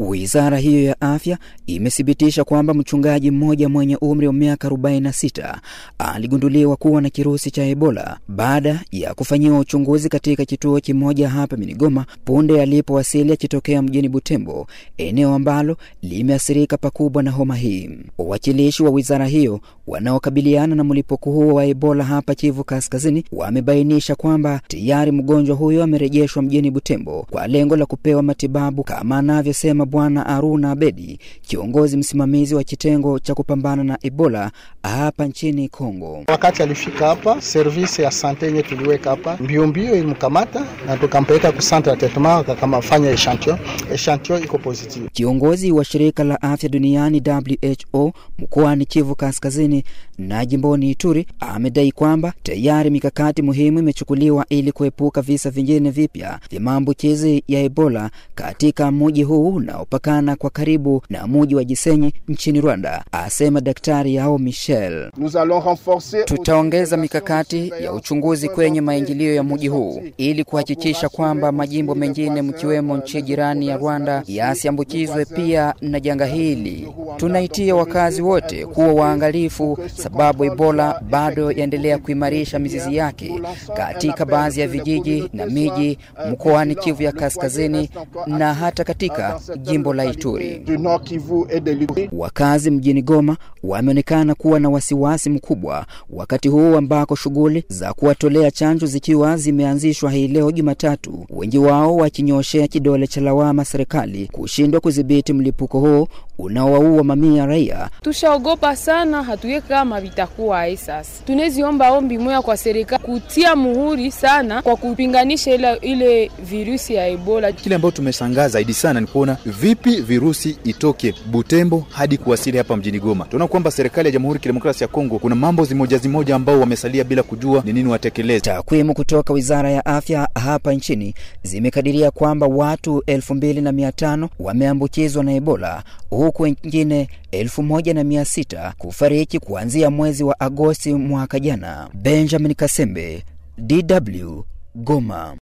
Wizara hiyo ya afya imethibitisha kwamba mchungaji mmoja mwenye umri wa miaka 46 aligunduliwa kuwa na kirusi cha Ebola baada ya kufanyiwa uchunguzi katika kituo kimoja hapa Minigoma punde alipowasili akitokea mjini Butembo, eneo ambalo limeathirika pakubwa na homa hii. Wawakilishi wa wizara hiyo wanaokabiliana na mlipuko huo wa Ebola hapa Kivu Kaskazini wamebainisha kwamba tayari mgonjwa huyo amerejeshwa mjini Butembo kwa lengo la kupewa matibabu kama anavyosema Bwana Aruna Abedi, kiongozi msimamizi wa kitengo cha kupambana na Ebola hapa nchini Kongo. Wakati alifika hapa, service ya sante yenye tuliweka hapa mbio mbio ilimkamata na tukampeleka ku centre ya traitement, kama fanya echantillon, echantillon iko positive. Kiongozi wa shirika la afya duniani WHO mkoani Kivu Kaskazini na jimboni Ituri amedai kwamba tayari mikakati muhimu imechukuliwa ili kuepuka visa vingine vipya vya maambukizi ya Ebola katika mji huu unaopakana kwa karibu na mji wa Gisenyi nchini Rwanda, asema Daktari Yao Michel. Tutaongeza mikakati ya uchunguzi kwenye maingilio ya mji huu ili kuhakikisha kwamba majimbo mengine mkiwemo nchi jirani ya Rwanda yasiambukizwe pia na janga hili. Tunaitia wakazi wote kuwa waangalifu, sababu Ebola bado yaendelea kuimarisha mizizi yake katika baadhi ya vijiji na miji mkoani Kivu ya Kaskazini na hata katika jimbo la Ituri. Wakazi mjini Goma wameonekana kuwa na wasiwasi mkubwa wakati huu ambako shughuli za kuwatolea chanjo zikiwa zimeanzishwa hii leo Jumatatu, wengi wao wakinyoshea kidole cha lawama serikali kushindwa kudhibiti mlipuko huo unaowaua mamia raia. Tushaogopa sana, hatuye kama vitakuwa ai. Sasa tuneziomba ombi moya kwa serikali kutia muhuri sana kwa kupinganisha ile, ile virusi ya Ebola. Kile ambayo tumeshangaa zaidi sana ni kuona vipi virusi itoke Butembo hadi kuwasili hapa mjini Goma. Tunaona kwamba serikali ya Jamhuri ya Kidemokrasia ya Kongo kuna mambo zimoja zimoja ambao wamesalia bila kujua ni nini watekeleze. Takwimu kutoka Wizara ya Afya hapa nchini zimekadiria kwamba watu elfu mbili na mia tano wameambukizwa na Ebola huku wengine na mia sita kufariki kuanzia mwezi wa Agosti mwaka jana. Benjamin Kasembe, DW, Goma.